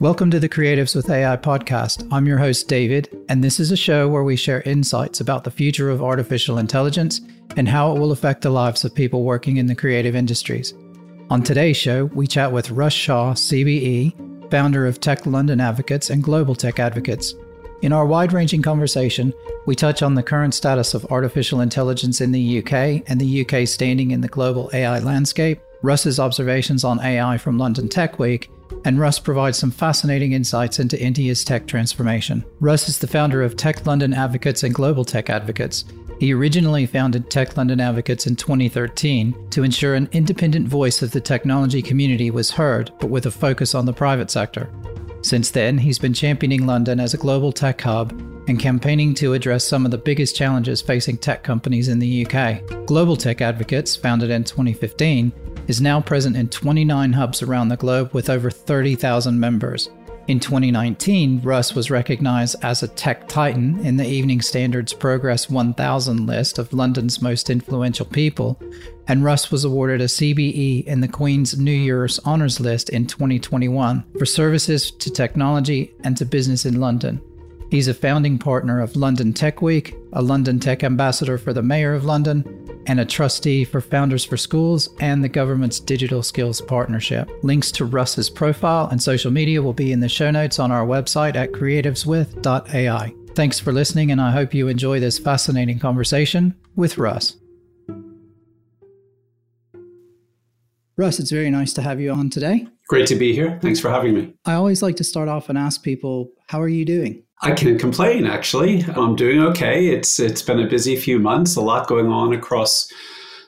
Welcome to the Creatives with AI podcast. I'm your host, David, and this is a show where we share insights about the future of artificial intelligence and how it will affect the lives of people working in the creative industries. On today's show, we chat with Russ Shaw, CBE, founder of Tech London Advocates and Global Tech Advocates. In our wide ranging conversation, we touch on the current status of artificial intelligence in the UK and the UK standing in the global AI landscape, Russ's observations on AI from London Tech Week, and Russ provides some fascinating insights into India's tech transformation. Russ is the founder of Tech London Advocates and Global Tech Advocates. He originally founded Tech London Advocates in 2013 to ensure an independent voice of the technology community was heard, but with a focus on the private sector. Since then, he's been championing London as a global tech hub and campaigning to address some of the biggest challenges facing tech companies in the UK. Global Tech Advocates, founded in 2015, is now present in 29 hubs around the globe with over 30,000 members. In 2019, Russ was recognized as a tech titan in the Evening Standard's Progress 1000 list of London's most influential people, and Russ was awarded a CBE in the Queen's New Year's Honours List in 2021 for services to technology and to business in London. He's a founding partner of London Tech Week, a London Tech Ambassador for the Mayor of London, and a trustee for Founders for Schools and the government's Digital Skills Partnership. Links to Russ's profile and social media will be in the show notes on our website at creativeswith.ai. Thanks for listening, and I hope you enjoy this fascinating conversation with Russ. Russ, it's very nice to have you on today. Great to be here. Thanks for having me. I always like to start off and ask people, how are you doing? I can't complain actually. I'm doing okay. It's it's been a busy few months, a lot going on across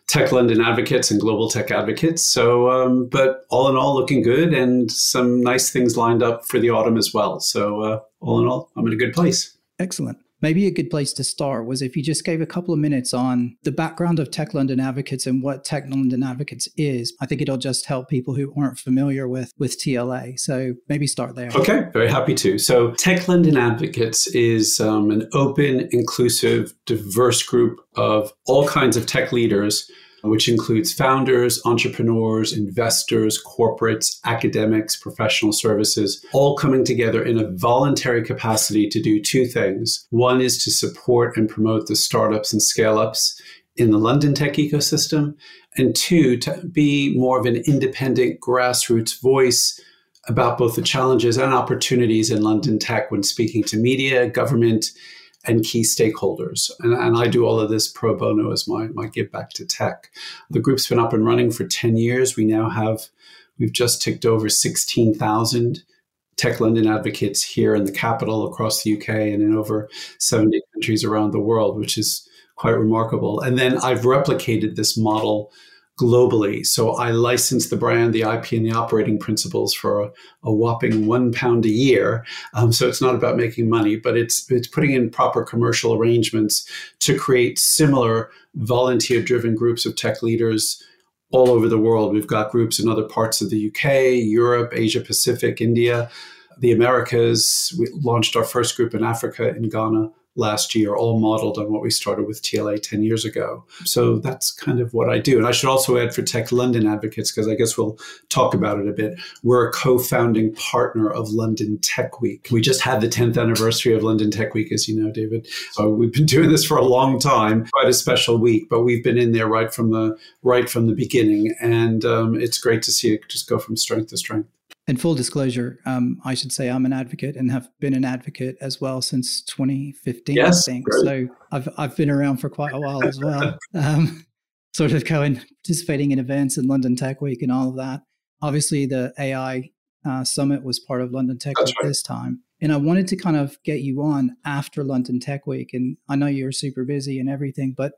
Tech London Advocates and Global Tech Advocates. So, um, but all in all, looking good, and some nice things lined up for the autumn as well. So, uh, all in all, I'm in a good place. Excellent. Maybe a good place to start was if you just gave a couple of minutes on the background of Tech London Advocates and what Tech London Advocates is. I think it'll just help people who aren't familiar with with TLA. So maybe start there. Okay, very happy to. So Tech London Advocates is um, an open, inclusive, diverse group of all kinds of tech leaders which includes founders, entrepreneurs, investors, corporates, academics, professional services, all coming together in a voluntary capacity to do two things. One is to support and promote the startups and scale ups in the London tech ecosystem, and two, to be more of an independent grassroots voice about both the challenges and opportunities in London tech when speaking to media, government, and key stakeholders. And, and, I do all of this pro bono as my, my give back to tech. The group's been up and running for 10 years. We now have, we've just ticked over 16,000 Tech London advocates here in the capital, across the UK, and in over 70 countries around the world, which is quite remarkable. And then I've replicated this model globally. So I license the brand, the IP, and the operating principles for a, a whopping one pound a year. Um, so it's not about making money, but it's it's putting in proper commercial arrangements to create similar volunteer-driven groups of tech leaders all over the world. We've got groups in other parts of the UK, Europe, Asia Pacific, India, the Americas. We launched our first group in Africa, in Ghana last year, all modeled on what we started with TLA 10 years ago. So that's kind of what I do. And I should also add for Tech London Advocates, because I guess we'll talk about it a bit. We're a co founding partner of London Tech Week. We just had the 10th anniversary of London Tech Week, as you know, David. So we've been doing this for a long time, quite a special week, but we've been in there right from the right from the beginning. And um, it's great to see it just go from strength to strength. And full disclosure, um, I should say I'm an advocate and have been an advocate as well since 2015, yes, I think. Great. So I've I've been around for quite a while as well. um, sort of going participating in events in London Tech Week and all of that. Obviously, the AI uh, summit was part of London Tech That's Week right. this time, and I wanted to kind of get you on after London Tech Week. And I know you're super busy and everything, but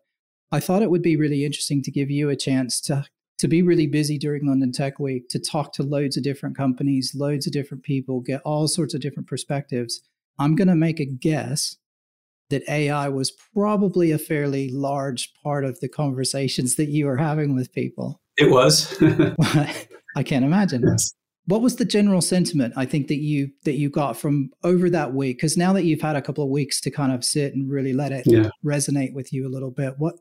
I thought it would be really interesting to give you a chance to to be really busy during London Tech Week, to talk to loads of different companies, loads of different people, get all sorts of different perspectives. I'm going to make a guess that AI was probably a fairly large part of the conversations that you were having with people. It was. I can't imagine. Yes. What was the general sentiment I think that you that you got from over that week? Because now that you've had a couple of weeks to kind of sit and really let it yeah. resonate with you a little bit, what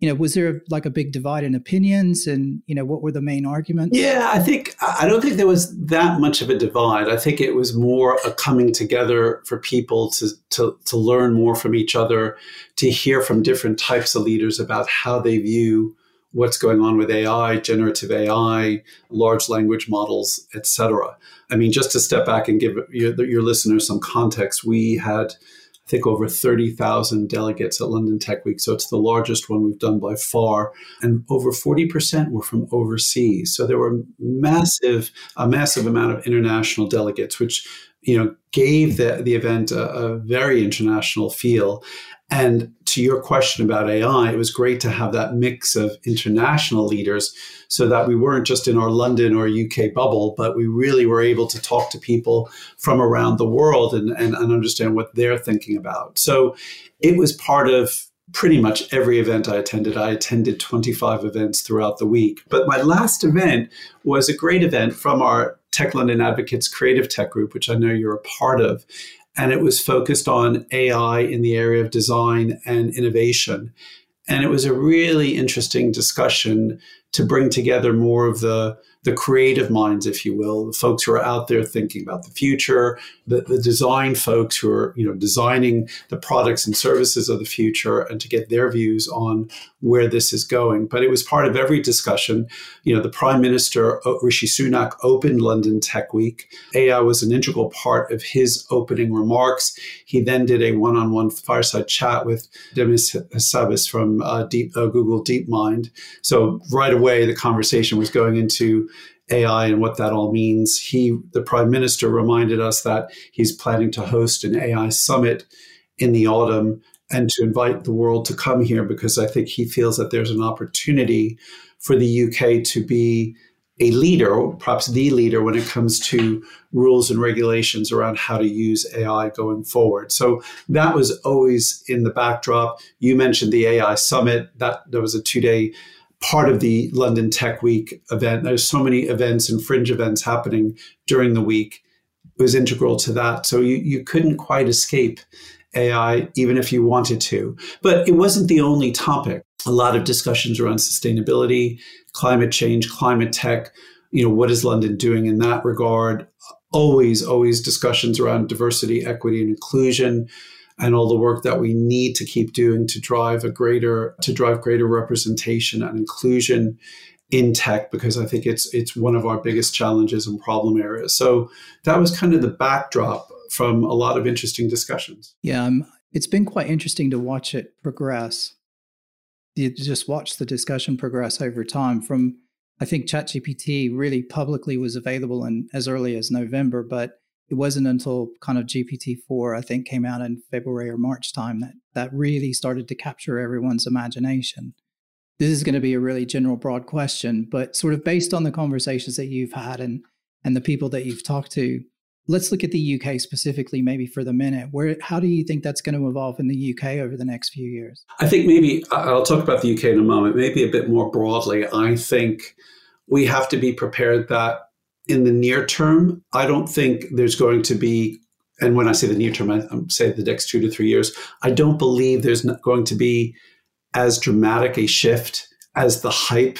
you know, was there like a big divide in opinions and, you know, what were the main arguments? Yeah, I think, I don't think there was that much of a divide. I think it was more a coming together for people to, to, to learn more from each other, to hear from different types of leaders about how they view what's going on with AI, generative AI, large language models, etc. I mean, just to step back and give your, your listeners some context, we had I think over 30,000 delegates at London Tech Week. So it's the largest one we've done by far. And over 40% were from overseas. So there were massive, a massive amount of international delegates, which, you know, gave the, the event a, a very international feel. And to your question about AI, it was great to have that mix of international leaders so that we weren't just in our London or UK bubble, but we really were able to talk to people from around the world and, and, and understand what they're thinking about. So it was part of pretty much every event I attended. I attended 25 events throughout the week. But my last event was a great event from our Tech London Advocates Creative Tech Group, which I know you're a part of and it was focused on AI in the area of design and innovation. And it was a really interesting discussion to bring together more of the the creative minds, if you will, the folks who are out there thinking about the future, the, the design folks who are, you know, designing the products and services of the future and to get their views on where this is going. But it was part of every discussion. You know, the Prime Minister, Rishi Sunak, opened London Tech Week. AI was an integral part of his opening remarks. He then did a one-on-one fireside chat with Demis Hassabis from uh, Deep, uh, Google DeepMind. So right away, the conversation was going into AI and what that all means. He, the prime minister, reminded us that he's planning to host an AI summit in the autumn and to invite the world to come here because I think he feels that there's an opportunity for the UK to be a leader, perhaps the leader, when it comes to rules and regulations around how to use AI going forward. So that was always in the backdrop. You mentioned the AI summit. That there was a two-day part of the London Tech Week event. There's so many events and fringe events happening during the week. It was integral to that. So you, you couldn't quite escape AI, even if you wanted to. But it wasn't the only topic. A lot of discussions around sustainability, climate change, climate tech. You know, what is London doing in that regard? Always, always discussions around diversity, equity, and inclusion and all the work that we need to keep doing to drive a greater to drive greater representation and inclusion in tech because I think it's it's one of our biggest challenges and problem areas. So that was kind of the backdrop from a lot of interesting discussions. Yeah, um, it's been quite interesting to watch it progress. You just watch the discussion progress over time. From I think ChatGPT really publicly was available in as early as November, but it wasn't until kind of GPT-4, I think, came out in February or March time that that really started to capture everyone's imagination. This is going to be a really general, broad question, but sort of based on the conversations that you've had and and the people that you've talked to, let's look at the UK specifically, maybe for the minute. Where how do you think that's going to evolve in the UK over the next few years? I think maybe I'll talk about the UK in a moment. Maybe a bit more broadly. I think we have to be prepared that in the near term, I don't think there's going to be, and when I say the near term, I, say the next two to three years, I don't believe there's going to be as dramatic a shift as the hype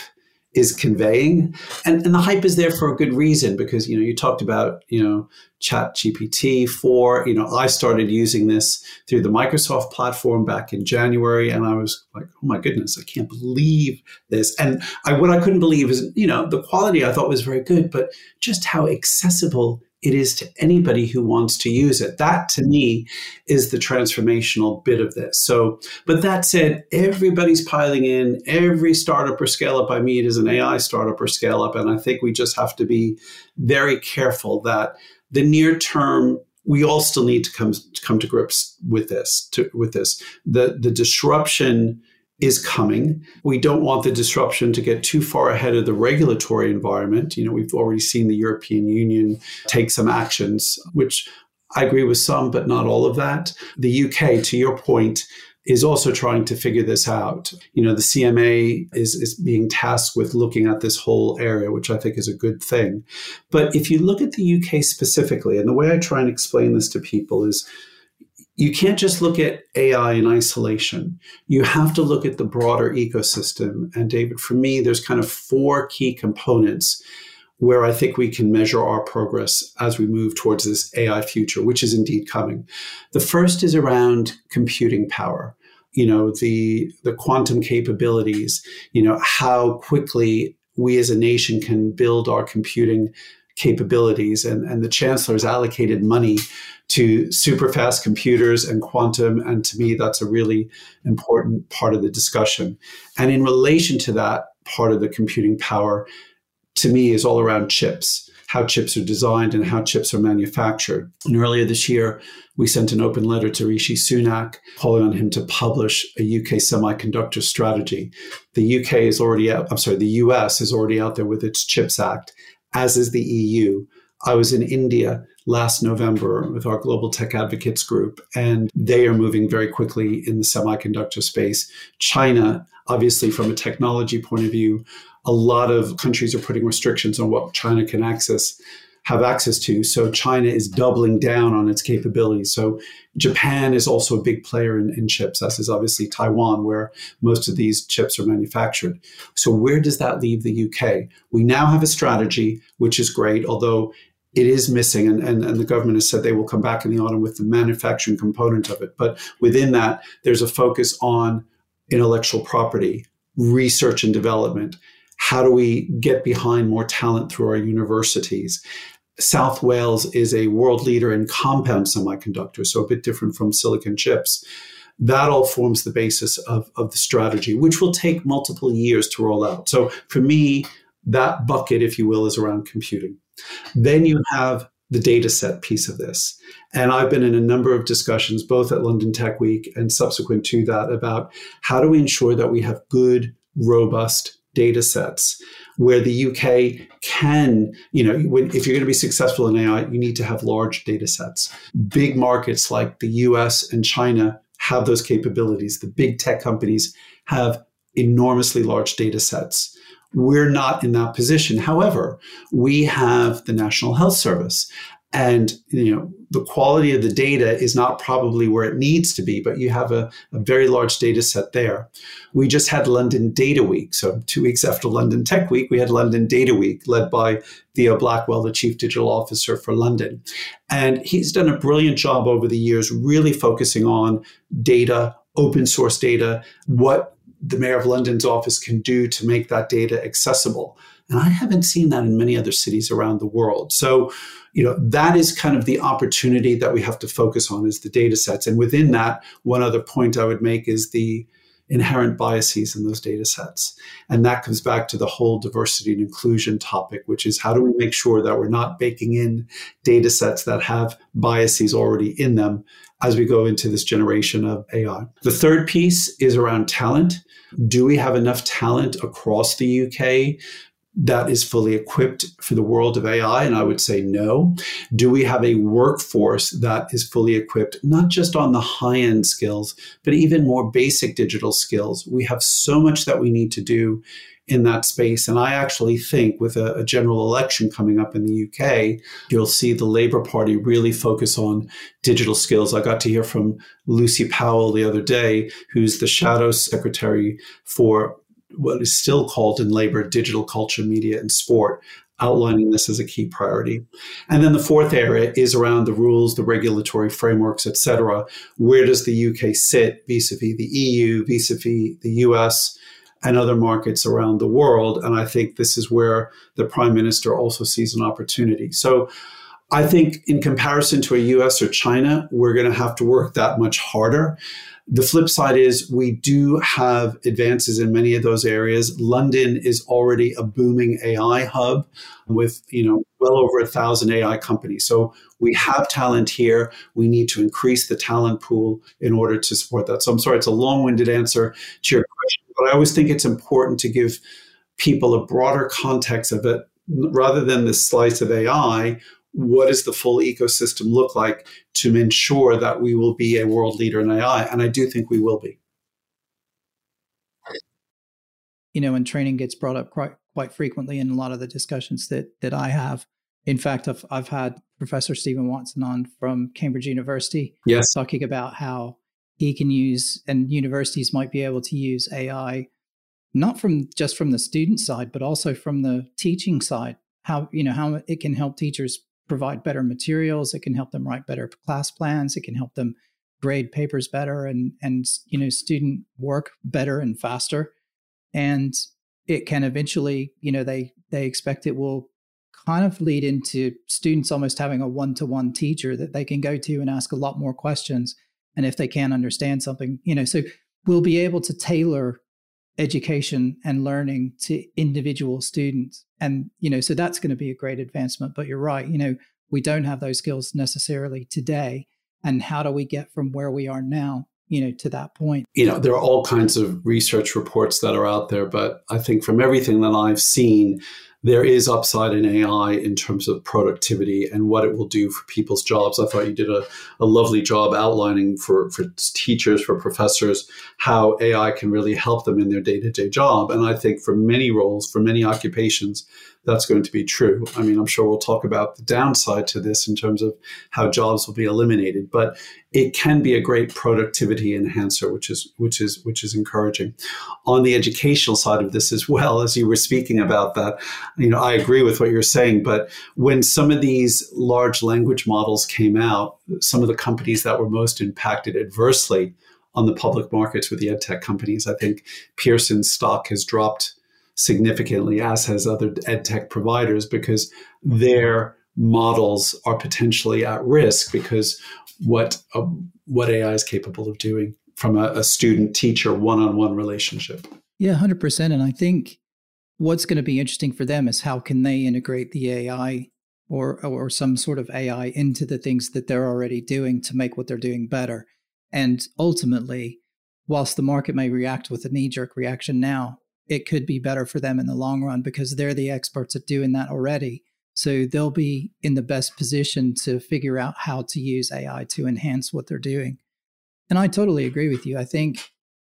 is conveying. And, and the hype is there for a good reason because you know you talked about you know chat gpt 4 you know i started using this through the microsoft platform back in january and i was like oh my goodness i can't believe this. And I, what i couldn't believe is you know the quality i thought was very good but just how accessible it is to anybody who wants to use it. That to me is the transformational bit of this. So, but that said, everybody's piling in. Every startup or scale up I meet is an AI startup or scale up. And I think we just have to be very careful that the near term we all still need to come to come to grips with this to, with this the the disruption is coming. We don't want the disruption to get too far ahead of the regulatory environment. You know, we've already seen the European Union take some actions, which I agree with some, but not all of that. The UK, to your point, is also trying to figure this out. You know, the CMA is, is being tasked with looking at this whole area, which I think is a good thing. But if you look at the UK specifically, and the way I try and explain this to people is you can't just look at AI in isolation. You have to look at the broader ecosystem. And David, for me, there's kind of four key components where I think we can measure our progress as we move towards this AI future, which is indeed coming. The first is around computing power. You know, the the quantum capabilities, you know, how quickly we as a nation can build our computing capabilities. And, and the chancellor has allocated money to super fast computers and quantum. And to me, that's a really important part of the discussion. And in relation to that part of the computing power, to me, is all around chips, how chips are designed and how chips are manufactured. And earlier this year, we sent an open letter to Rishi Sunak calling on him to publish a UK semiconductor strategy. The UK is already out, I'm sorry, the US is already out there with its CHIPS Act, as is the EU. I was in India last November with our Global Tech Advocates Group, and they are moving very quickly in the semiconductor space. China, obviously, from a technology point of view, a lot of countries are putting restrictions on what China can access have access to. So China is doubling down on its capabilities. So Japan is also a big player in, in, chips, as is obviously Taiwan, where most of these chips are manufactured. So where does that leave the UK? We now have a strategy, which is great, although it is missing, and, and, and the government has said they will come back in the autumn with the manufacturing component of it. But within that, there's a focus on intellectual property, research and development. How do we get behind more talent through our universities? South Wales is a world leader in compound semiconductors, so a bit different from silicon chips. That all forms the basis of, of the strategy, which will take multiple years to roll out. So for me, that bucket, if you will, is around computing. Then you have the data set piece of this. And I've been in a number of discussions, both at London Tech Week and subsequent to that, about how do we ensure that we have good, robust data sets where the UK can, you know, when, if you're going to be successful in AI, you need to have large data sets. Big markets like the US and China have those capabilities. The big tech companies have enormously large data sets. We're not in that position. However, we have the National Health Service. And you know the quality of the data is not probably where it needs to be, but you have a, a very large data set there. We just had London Data Week. So two weeks after London Tech Week, we had London Data Week led by Theo Blackwell, the Chief Digital Officer for London. And he's done a brilliant job over the years, really focusing on data, open source data, what the Mayor of London's office can do to make that data accessible. And I haven't seen that in many other cities around the world. So, you know, that is kind of the opportunity that we have to focus on is the data sets. And within that, one other point I would make is the inherent biases in those data sets. And that comes back to the whole diversity and inclusion topic, which is how do we make sure that we're not baking in data sets that have biases already in them as we go into this generation of AI. The third piece is around talent. Do we have enough talent across the UK that is fully equipped for the world of AI? And I would say no. Do we have a workforce that is fully equipped, not just on the high end skills, but even more basic digital skills? We have so much that we need to do in that space. And I actually think with a, a, general election coming up in the UK, you'll see the Labour Party really focus on digital skills. I got to hear from Lucy Powell the other day, who's the shadow secretary for what is still called in Labour digital culture, media, and sport, outlining this as a key priority. And then the fourth area is around the rules, the regulatory frameworks, et cetera. Where does the UK sit vis-a-vis the EU, vis-a-vis the US, and other markets around the world? And I think this is where the prime minister also sees an opportunity. So I think in comparison to a US or China, we're going to have to work that much harder. The flip side is we do have advances in many of those areas. London is already a booming AI hub with, you know, well over a thousand AI companies. So we have talent here. We need to increase the talent pool in order to support that. So I'm sorry, it's a long-winded answer to your question, but I always think it's important to give people a broader context of it rather than this slice of AI what does the full ecosystem look like to ensure that we will be a world leader in AI? And I do think we will be. You know, and training gets brought up quite quite frequently in a lot of the discussions that that I have. In fact, I've, I've had Professor Stephen Watson on from Cambridge University. Yes. Talking about how he can use, and universities might be able to use AI, not from just from the student side, but also from the teaching side. How, you know, how it can help teachers provide better materials. It can help them write better class plans. It can help them grade papers better and, and, you know, student work better and faster. And it can eventually, you know, they, they expect it will kind of lead into students almost having a one-to-one teacher that they can go to and ask a lot more questions and if they can't understand something you know so we'll be able to tailor education and learning to individual students. And you know so that's going to be a great advancement but you're right you know we don't have those skills necessarily today. And how do we get from where we are now you know to that point? You know there are all kinds of research reports that are out there but i think from everything that i've seen there is upside in AI in terms of productivity and what it will do for people's jobs. I thought you did a, a lovely job outlining for, for teachers, for professors, how AI can really help them in their day to day job. And I think for many roles, for many occupations, that's going to be true. I mean, I'm sure we'll talk about the downside to this in terms of how jobs will be eliminated, but it can be a great productivity enhancer, which is which is which is encouraging. On the educational side of this as well, as you were speaking about that, you know, I agree with what you're saying. But when some of these large language models came out, some of the companies that were most impacted adversely on the public markets with the ed tech companies, I think Pearson's stock has dropped significantly, as has other ed tech providers, because their models are potentially at risk because what uh, what AI is capable of doing from a, a student teacher one on one relationship. Yeah, hundred percent. And I think what's going to be interesting for them is how can they integrate the AI or or some sort of AI into the things that they're already doing to make what they're doing better. And ultimately, whilst the market may react with a knee jerk reaction now, it could be better for them in the long run because they're the experts at doing that already. So they'll be in the best position to figure out how to use AI to enhance what they're doing. And I totally agree with you. I think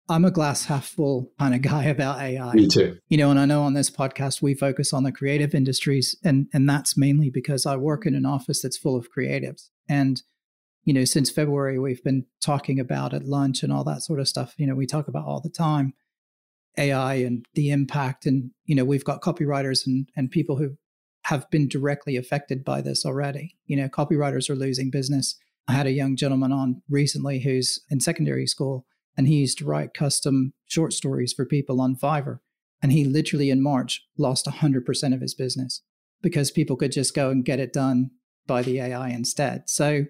I'm a glass half full kind of guy about AI. Me too. You know, and I know on this podcast we focus on the creative industries and and that's mainly because I work in an office that's full of creatives. And you know, since February we've been talking about at lunch and all that sort of stuff. You know, we talk about all the time AI and the impact and you know, we've got copywriters and and people who have been directly affected by this already. You know, copywriters are losing business. I had a young gentleman on recently who's in secondary school and he used to write custom short stories for people on Fiverr. And he literally in March lost 100% of his business because people could just go and get it done by the AI instead. So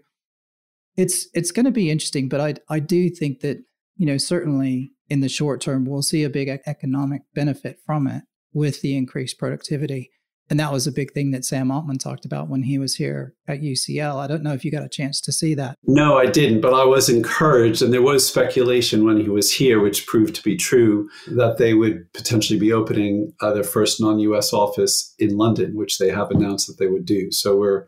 it's it's going to be interesting, but I I do think that you know certainly in the short term we'll see a big economic benefit from it with the increased productivity. And that was a big thing that Sam Altman talked about when he was here at UCL. I don't know if you got a chance to see that. No, I didn't, but I was encouraged. And there was speculation when he was here, which proved to be true, that they would potentially be opening uh, their first non US office in London, which they have announced that they would do. So we're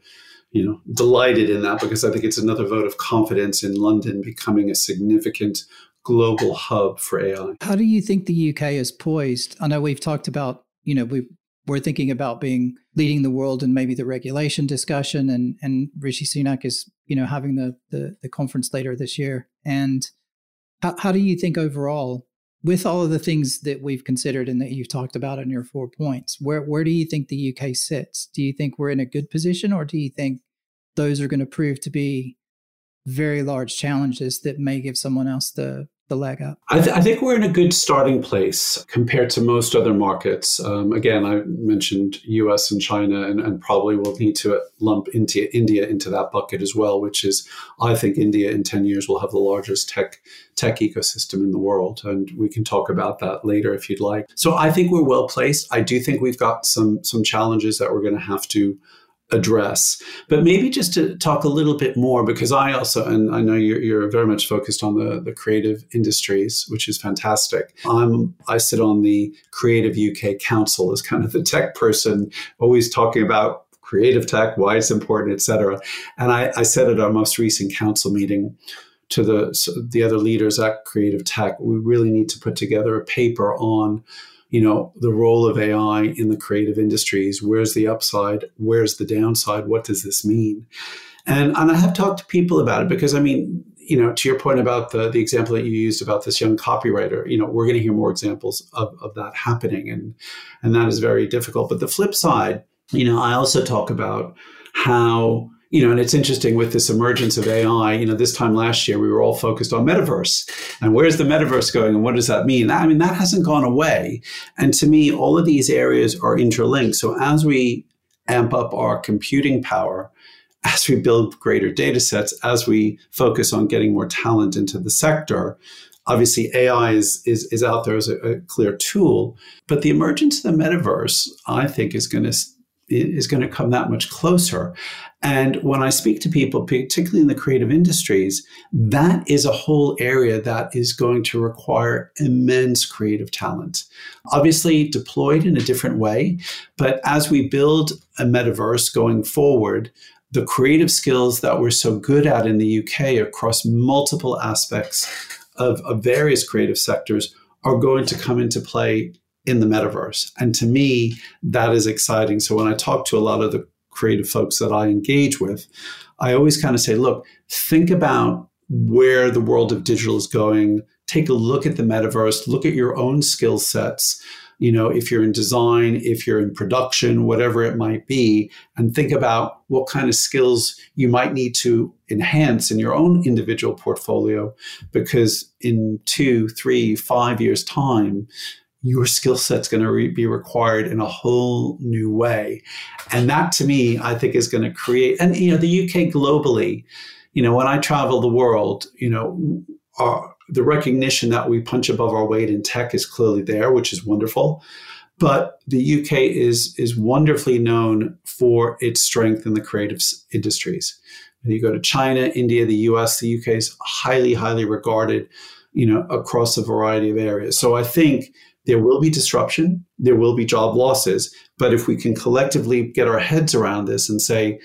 you know delighted in that because I think it's another vote of confidence in London becoming a significant global hub for AI. How do you think the UK is poised? I know we've talked about, you know, we we're thinking about being leading the world in maybe the regulation discussion and and Rishi Sunak is you know having the the, the conference later this year and how, how do you think overall with all of the things that we've considered and that you've talked about in your four points where where do you think the UK sits do you think we're in a good position or do you think those are going to prove to be very large challenges that may give someone else the the leg up? I, th- I, think we're in a good starting place compared to most other markets. Um, again, I mentioned US and China, and, and, probably we'll need to lump India, India into that bucket as well, which is, I think India in 10 years will have the largest tech, tech ecosystem in the world. And we can talk about that later if you'd like. So I think we're well placed. I do think we've got some, some challenges that we're going to have to address. But maybe just to talk a little bit more, because I also, and I know you're, you're very much focused on the, the creative industries, which is fantastic. I'm, I sit on the Creative UK Council as kind of the tech person, always talking about creative tech, why it's important, et cetera. And I, I said at our most recent council meeting, to the the other leaders at Creative Tech, we really need to put together a paper on you know, the role of AI in the creative industries. Where's the upside? Where's the downside? What does this mean? And, and I have talked to people about it because, I mean, you know, to your point about the, the example that you used about this young copywriter, you know, we're going to hear more examples of, of that happening. And, and that is very difficult. But the flip side, you know, I also talk about how you know, and it's interesting with this emergence of AI. You know, this time last year we were all focused on metaverse, and where's the metaverse going, and what does that mean? I mean, that hasn't gone away. And to me, all of these areas are interlinked. So as we amp up our computing power, as we build greater data sets, as we focus on getting more talent into the sector, obviously AI is, is, is out there as a, a clear tool. But the emergence of the metaverse, I think, is going to is going to come that much closer. And when I speak to people, particularly in the creative industries, that is a whole area that is going to require immense creative talent. Obviously, deployed in a different way, but as we build a metaverse going forward, the creative skills that we're so good at in the UK across multiple aspects of, of various creative sectors are going to come into play in the metaverse. And to me, that is exciting. So when I talk to a lot of the creative folks that I engage with, I always kind of say, look, think about where the world of digital is going. Take a look at the metaverse, look at your own skill sets. You know, if you're in design, if you're in production, whatever it might be, and think about what kind of skills you might need to enhance in your own individual portfolio. Because in two, three, five years' time, your skill set's going to re- be required in a whole new way. And that to me, I think is going to create, and you know, the UK globally, you know, when I travel the world, you know, our, the recognition that we punch above our weight in tech is clearly there, which is wonderful. But the UK is is wonderfully known for its strength in the creative industries. You go to China, India, the US, the UK is highly, highly regarded, you know, across a variety of areas. So I think there will be disruption, there will be job losses. But if we can collectively get our heads around this and say,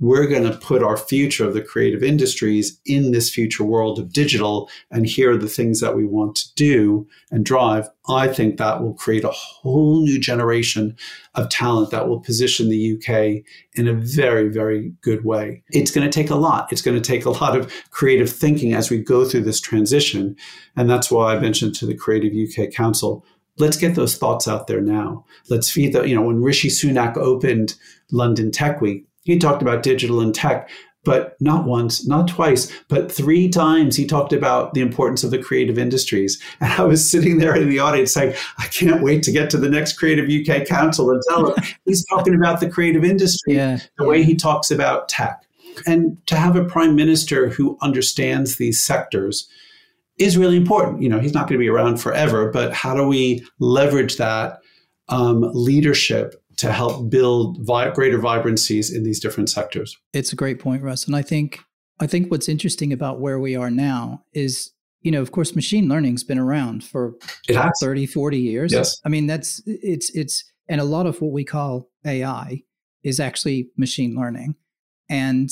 we're going to put our future of the creative industries in this future world of digital, and here are the things that we want to do and drive. I think that will create a whole new generation of talent that will position the UK in a very, very good way. It's going to take a lot. It's going to take a lot of creative thinking as we go through this transition. And that's why I mentioned to the Creative UK Council let's get those thoughts out there now. Let's feed the, you know, when Rishi Sunak opened London Tech Week, he talked about digital and tech, but not once, not twice, but three times he talked about the importance of the creative industries. And I was sitting there in the audience saying, I can't wait to get to the next Creative UK Council and tell him he's talking about the creative industry yeah, the yeah. way he talks about tech. And to have a prime minister who understands these sectors is really important. You know, he's not going to be around forever, but how do we leverage that um, leadership to help build vi- greater vibrancies in these different sectors? It's a great point, Russ. And I think I think what's interesting about where we are now is, you know, of course, machine learning's been around for 30, 40 years. Yes. I mean, that's it's it's and a lot of what we call AI is actually machine learning. And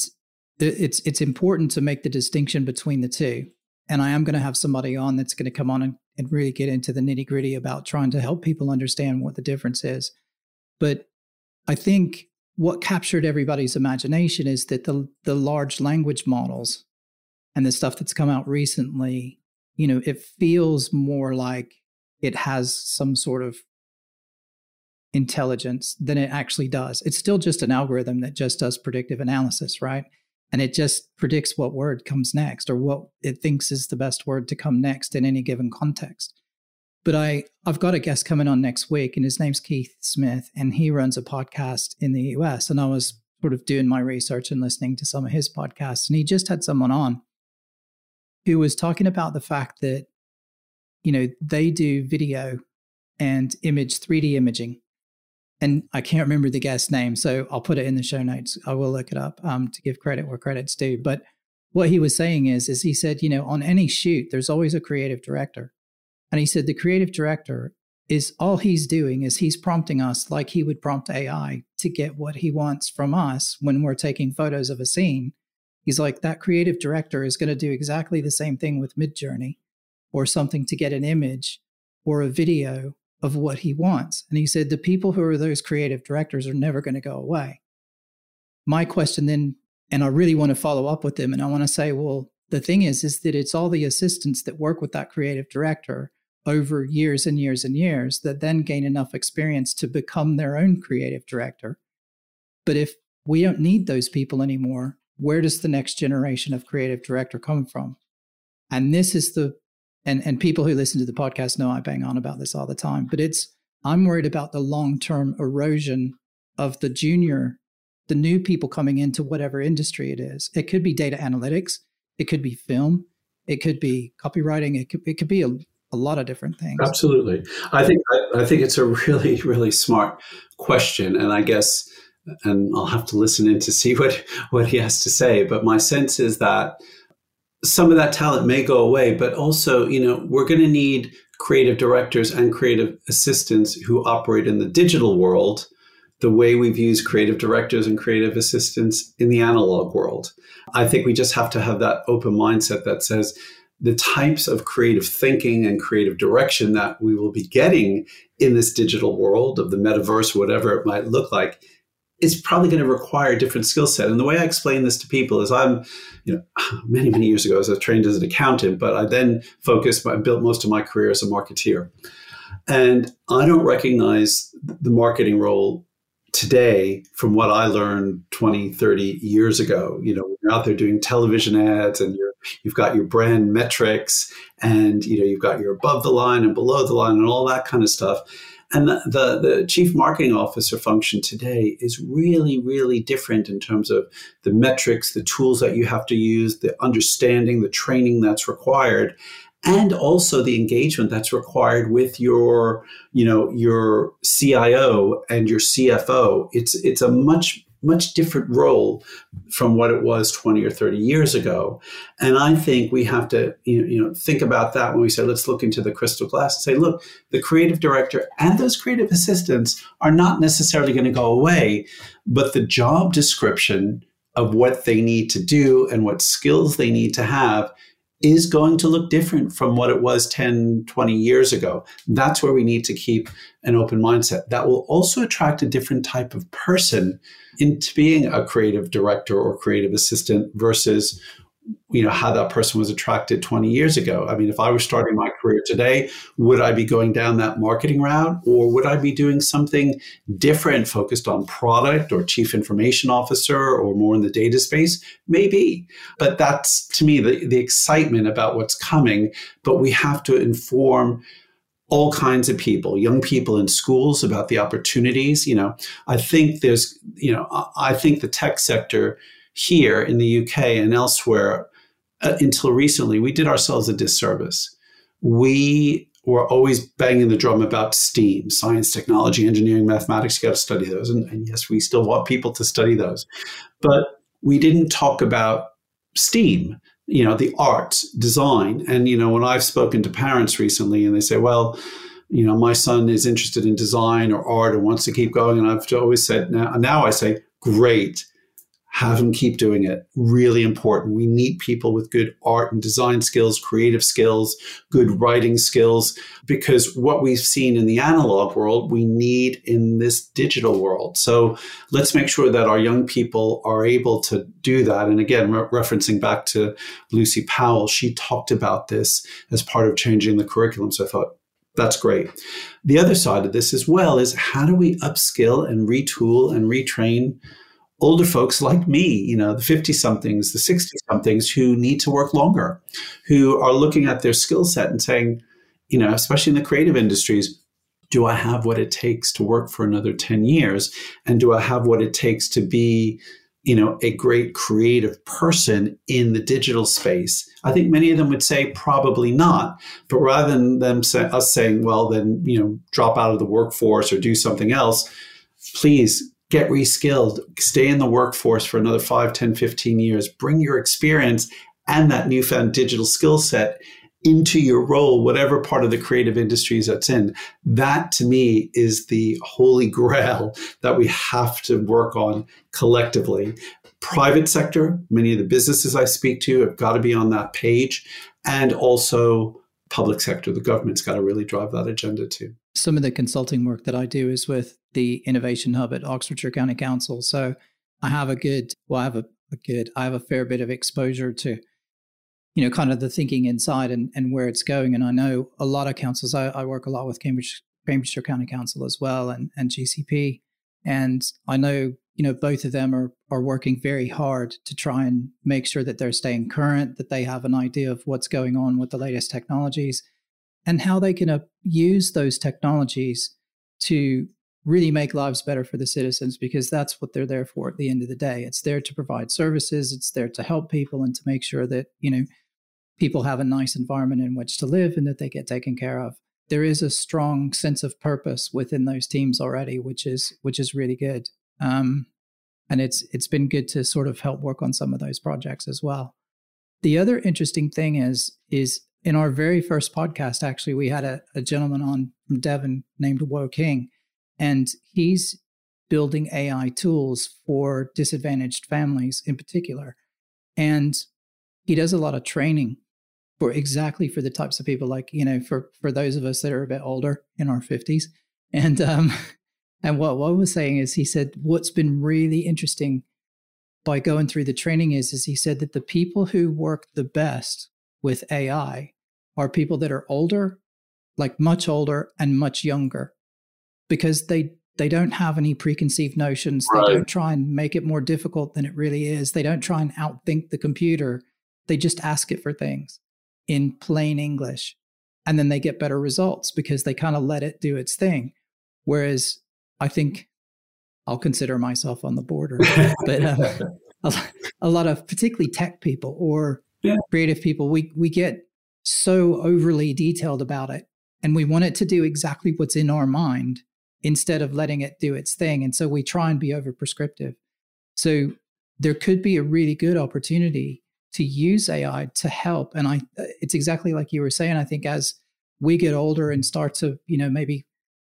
it's it's important to make the distinction between the two and I am going to have somebody on that's going to come on and, and really get into the nitty gritty about trying to help people understand what the difference is. But I think what captured everybody's imagination is that the the large language models and the stuff that's come out recently, you know, it feels more like it has some sort of intelligence than it actually does. It's still just an algorithm that just does predictive analysis, right? And it just predicts what word comes next or what it thinks is the best word to come next in any given context. But I, I've got a guest coming on next week, and his name's Keith Smith, and he runs a podcast in the US. And I was sort of doing my research and listening to some of his podcasts, and he just had someone on who was talking about the fact that, you know, they do video and image 3D imaging and I can't remember the guest name, so I'll put it in the show notes. I will look it up um, to give credit where credit's due. But what he was saying is, is he said, you know, on any shoot, there's always a creative director, and he said the creative director is all he's doing is he's prompting us like he would prompt AI to get what he wants from us when we're taking photos of a scene. He's like that creative director is going to do exactly the same thing with Midjourney or something to get an image or a video of what he wants. And he said the people who are those creative directors are never going to go away. My question then, and I really want to follow up with them, and I want to say, well, the thing is, is that it's all the assistants that work with that creative director over years and years and years that then gain enough experience to become their own creative director. But if we don't need those people anymore, where does the next generation of creative director come from? And this is the and and people who listen to the podcast know I bang on about this all the time, but it's I'm worried about the long-term erosion of the junior the new people coming into whatever industry it is. It could be data analytics, it could be film, it could be copywriting, it could it could be a, a lot of different things. Absolutely. I think I, I think it's a really really smart question and I guess and I'll have to listen in to see what what he has to say, but my sense is that some of that talent may go away, but also, you know, we're going to need creative directors and creative assistants who operate in the digital world the way we've used creative directors and creative assistants in the analog world. I think we just have to have that open mindset that says the types of creative thinking and creative direction that we will be getting in this digital world of the metaverse, whatever it might look like, is probably going to require a different skill set. And the way I explain this to people is I'm, you know, many, many years ago, I was trained as an accountant, but I then focused, I built most of my career as a marketeer. And I don't recognize the marketing role today from what I learned 20, 30 years ago. You know, you're out there doing television ads and you're, you've got your brand metrics and, you know, you've got your above the line and below the line and all that kind of stuff. And the, the, the, chief marketing officer function today is really, really different in terms of the metrics, the tools that you have to use, the understanding, the training that's required and also the engagement that's required with your you know your CIO and your CFO it's it's a much much different role from what it was 20 or 30 years ago. And i think we have to you know, think about that when we say let's look into the crystal glass and say look the creative director and those creative assistants are not necessarily going to go away but the job description of what they need to do and what skills they need to have is going to look different from what it was 10, 20 years ago. That's where we need to keep an open mindset. That will also attract a different type of person into being a creative director or creative assistant versus you know how that person was attracted 20 years ago. I mean if i were starting my career today would i be going down that marketing route or would i be doing something different focused on product or chief information officer or more in the data space? Maybe. But that's to me the, the excitement about what's coming. But we have to inform all kinds of people, young people in schools about the opportunities. You know, I think there's, you know, I think the tech sector here in the UK and elsewhere uh, until recently, we did ourselves a disservice. We were always banging the drum about STEM, science, technology, engineering, mathematics. You got to study those. And, and yes, we still want people to study those. But we didn't talk about STEAM, you know, the arts, design. And, you know, when I've spoken to parents recently and they say, well, you know, my son is interested in design or art and wants to keep going. And I've always said, now, now I say, great have them keep doing it. Really important. We need people with good art and design skills, creative skills, good writing skills, because what we've seen in the analog world, we need in this digital world. So let's make sure that our young people are able to do that. And again, re- referencing back to Lucy Powell, she talked about this as part of changing the curriculum. So I thought, that's great. The other side of this as well is how do we upskill and retool and retrain older folks like me, you know, the 50 somethings, the 60 somethings who need to work longer, who are looking at their skill set and saying, you know, especially in the creative industries, do I have what it takes to work for another 10 years? And do I have what it takes to be, you know, a great creative person in the digital space? I think many of them would say probably not. But rather than them say, us saying, well, then, you know, drop out of the workforce or do something else, please get reskilled, stay in the workforce for another 5, 10, 15 years, bring your experience and that newfound digital skill set into your role, whatever part of the creative industries that's in. That to me is the holy grail that we have to work on collectively. Private sector, many of the businesses I speak to have got to be on that page, and also public sector, the government's got to really drive that agenda too. some of the consulting work that I do is with the Innovation Hub at Oxfordshire County Council. So I have a good, well, I have a, a good, I have a fair bit of exposure to, you know, kind of the thinking inside and, and where it's going. And I know a lot of councils, I, I work a lot with Cambridge, Cambridgeshire County Council as well and, and GCP. And I know, you know, both of them are, are working very hard to try and make sure that they're staying current, that they have an idea of what's going on with the latest technologies and how they can uh, use those technologies to really make lives better for the citizens because that's what they're there for at the end of the day. It's there to provide services, it's there to help people and to make sure that, you know, people have a nice environment in which to live and that they get taken care of. There is a strong sense of purpose within those teams already, which is which is really good. Um, and it's it's been good to sort of help work on some of those projects as well. The other interesting thing is is in our very first podcast, actually, we had a, a gentleman on from Devon named Wo King, and he's building AI tools for disadvantaged families in particular. And he does a lot of training for exactly for the types of people like, you know, for for those of us that are a bit older in our 50s. And um and what what was saying is he said what's been really interesting by going through the training is is he said that the people who work the best with AI are people that are older, like much older and much younger because they they don't have any preconceived notions. Right. They don't try and make it more difficult than it really is. They don't try and outthink the computer. They just ask it for things in plain English. And then they get better results because they kind of let it do its thing. Whereas I think I'll consider myself on the border, but um, a, a, lot of particularly tech people or yeah. creative people, we, we get so overly detailed about it and we want it to do exactly what's in our mind instead of letting it do its thing. And so we try and be over prescriptive. So there could be a really good opportunity to use AI to help. And I, uh, it's exactly like you were saying. I think as we get older and start to, you know, maybe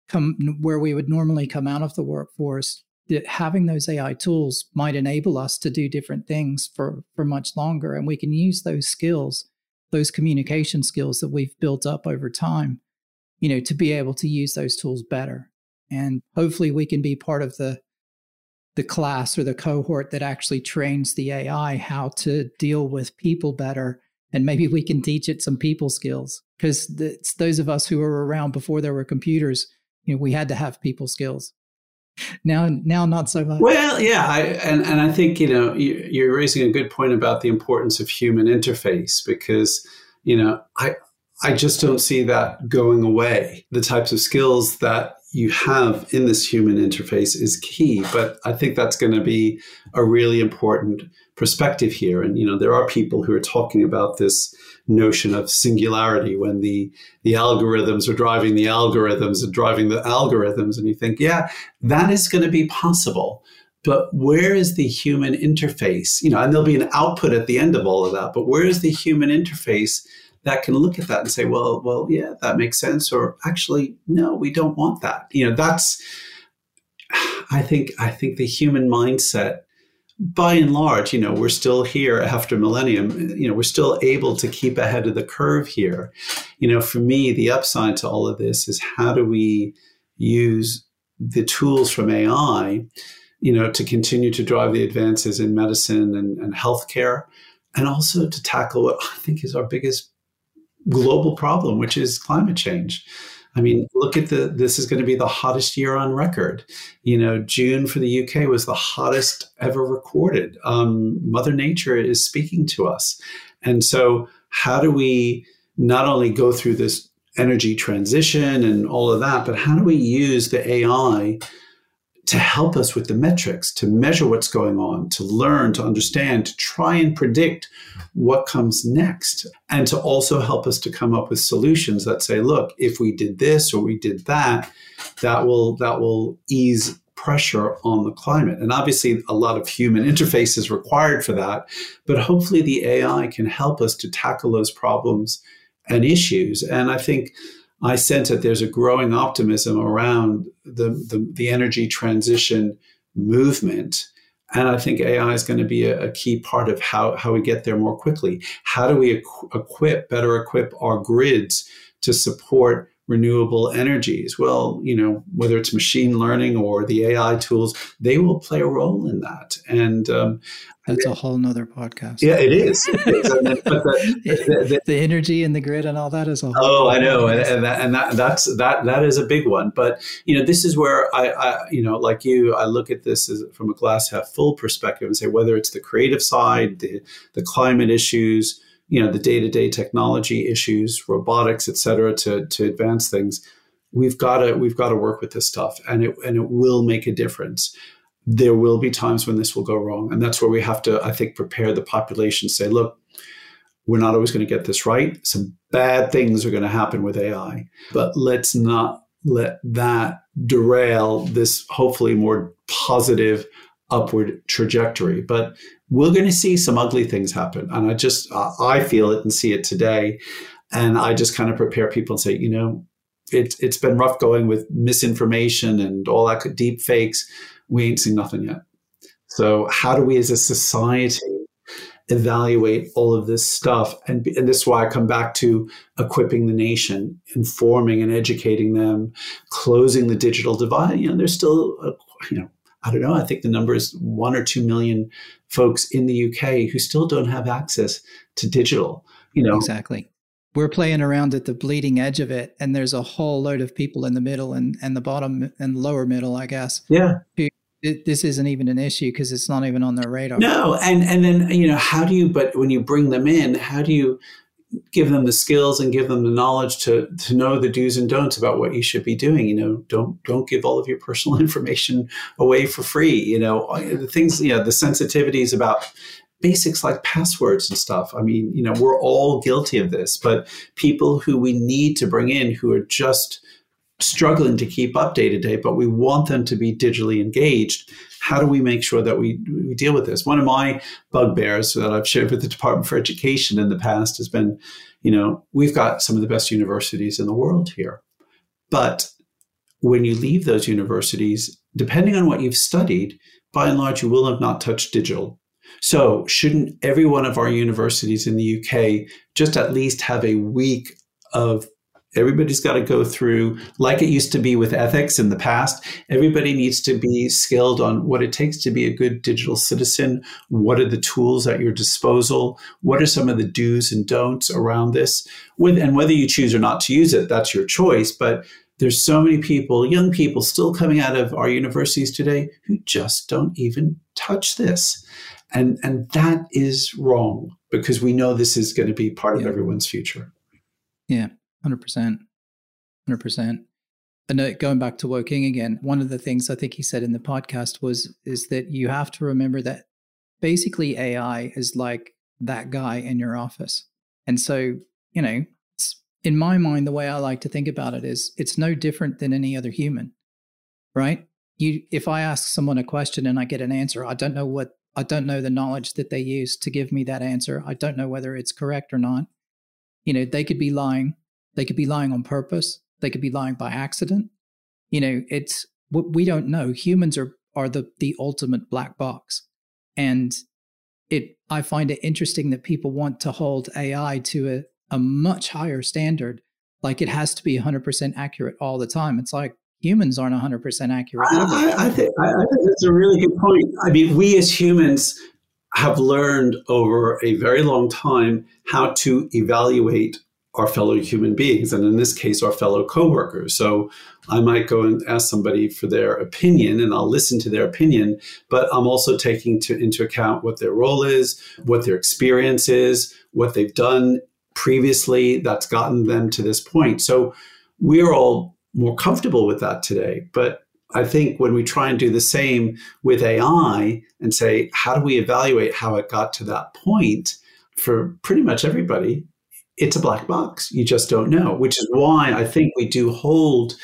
come where we would normally come out of the workforce, that having those AI tools might enable us to do different things for for much longer, and we can use those skills, those communication skills that we've built up over time, you know, to be able to use those tools better and hopefully we can be part of the the class or the cohort that actually trains the AI how to deal with people better. And maybe we can teach it some people skills because it's those of us who were around before there were computers you know we had to have people skills. Now now not so much. Well yeah I, and, and i think you know you're raising a good point about the importance of human interface because you know i i just don't see that going away. The types of skills that you have in this human interface is key. But I think that's going to be a really important perspective here. And you know, there are people who are talking about this notion of singularity when the the algorithms are driving the algorithms and driving the algorithms, and you think, yeah, that is going to be possible. But where is the human interface? You know, and there'll be an output at the end of all of that. But where is the human interface that can look at that and say, well, well, yeah, that makes sense, or actually, no, we don't want that. You know, that's I think I think the human mindset by and large, you know, we're still here after millennium. You know, we're still able to keep ahead of the curve here. You know, for me, the upside to all of this is how do we use the tools from AI, you know, to continue to drive the advances in medicine and, and healthcare, and also to tackle what I think is our biggest global problem, which is climate change. I mean, look at the, this is going to be the hottest year on record. You know, June for the UK was the hottest ever recorded. Um, Mother Nature is speaking to us. And so, how do we not only go through this energy transition and all of that, but how do we use the AI to help us with the metrics, to measure what's going on, to learn, to understand, to try and predict what comes next, and to also help us to come up with solutions that say, look, if we did this or we did that, that will that will ease pressure on the climate. And obviously, a lot of human interface is required for that. But hopefully, the AI can help us to tackle those problems and issues. And I think I sense that there's a growing optimism around the, the, the energy transition movement. And I think AI is going to be a, a, key part of how, how we get there more quickly. How do we equ- equip, better equip our grids to support renewable energies. Well, you know, whether it's machine learning or the AI tools, they will play a role in that. And um, that's a whole nother podcast. Yeah, it is. but the, the, the, the, energy and the grid and all that is a whole. Oh, I know, and, and, that, and that that's that that is a big one. But you know, this is where I, I you know, like you, I look at this as, from a glass half full perspective and say whether it's the creative side, the the climate issues you know the day-to-day technology issues robotics et cetera to, to advance things we've got to we've got to work with this stuff and it and it will make a difference there will be times when this will go wrong and that's where we have to i think prepare the population say look we're not always going to get this right some bad things are going to happen with ai but let's not let that derail this hopefully more positive upward trajectory but we're going to see some ugly things happen. And I just, I feel it and see it today. And I just kind of prepare people and say, you know, it, it's been rough going with misinformation and all that deep fakes. We ain't seen nothing yet. So, how do we as a society evaluate all of this stuff? And, and this is why I come back to equipping the nation, informing and educating them, closing the digital divide. You know, there's still, a, you know, I don't know, I think the number is one or two million folks in the UK who still don't have access to digital. You know, exactly. We're playing around at the bleeding edge of it, and there's a whole load of people in the middle and, and the bottom and lower middle, I guess. Yeah. Who, this isn't even an issue because it's not even on their radar. No, and and then you know how do you? But when you bring them in, how do you give them the skills and give them the knowledge to to know the do's and don'ts about what you should be doing you know don't don't give all of your personal information away for free you know uh, the things you know the sensitivities about basics like passwords and stuff i mean you know we're all guilty of this but people who we need to bring in who are just struggling to keep up day to day but we want them to be digitally engaged how do we make sure that we, we deal with this? One of my bugbears that I've shared with the Department for Education in the past has been, you know, we've got some of the best universities in the world here. But when you leave those universities, depending on what you've studied, by and large, you will have not touched digital. So, shouldn't every one of our universities in the UK just at least have a week of Everybody's got to go through, like it used to be with ethics in the past. Everybody needs to be skilled on what it takes to be a good digital citizen. What are the tools at your disposal? What are some of the do's and don'ts around this? With, and whether you choose or not to use it, that's your choice. But there's so many people, young people, still coming out of our universities today who just don't even touch this. And, and that is wrong because we know this is going to be part of everyone's future. Yeah. Hundred percent, hundred percent. And going back to Woking again, one of the things I think he said in the podcast was is that you have to remember that basically AI is like that guy in your office, and so you know, in my mind, the way I like to think about it is it's no different than any other human, right? You, if I ask someone a question and I get an answer, I don't know what I don't know the knowledge that they use to give me that answer. I don't know whether it's correct or not. You know, they could be lying. They could be lying on purpose. They could be lying by accident. You know, it's what we don't know. Humans are are the the ultimate black box, and it. I find it interesting that people want to hold AI to a, a much higher standard. Like it has to be 100% accurate all the time. It's like humans aren't 100% accurate. I, I, think, I, I think that's a really good point. I mean, we as humans have learned over a very long time how to evaluate our fellow human beings, and in this case, our fellow coworkers. So I might go and ask somebody for their opinion, and I'll listen to their opinion, but I'm also taking to, into account what their role is, what their experience is, what they've done previously that's gotten them to this point. So we're all more comfortable with that today. But I think when we try and do the same with AI and say, how do we evaluate how it got to that point for pretty much everybody? It's a black box. You just don't know, which is why I think we do hold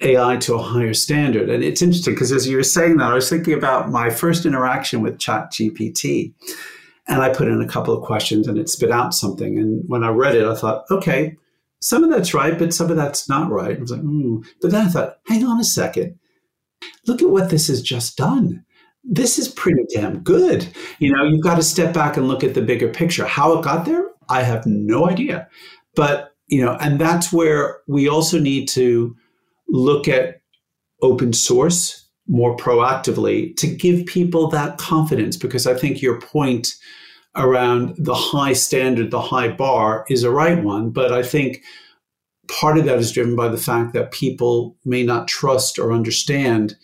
AI to a higher standard. And it's interesting because as you were saying that, I was thinking about my first interaction with ChatGPT. And I put in a couple of questions and it spit out something. And when I read it, I thought, okay, some of that's right, but some of that's not right. I was like, hmm. But then I thought, hang on a second. Look at what this has just done this is pretty damn good. You know, you've got to step back and look at the bigger picture. How it got there, I have no idea. But you know, and that's where we also need to look at open source more proactively to give people that confidence because I think your point around the high standard, the high bar is a right one. But I think part of that is driven by the fact that people may not trust or understand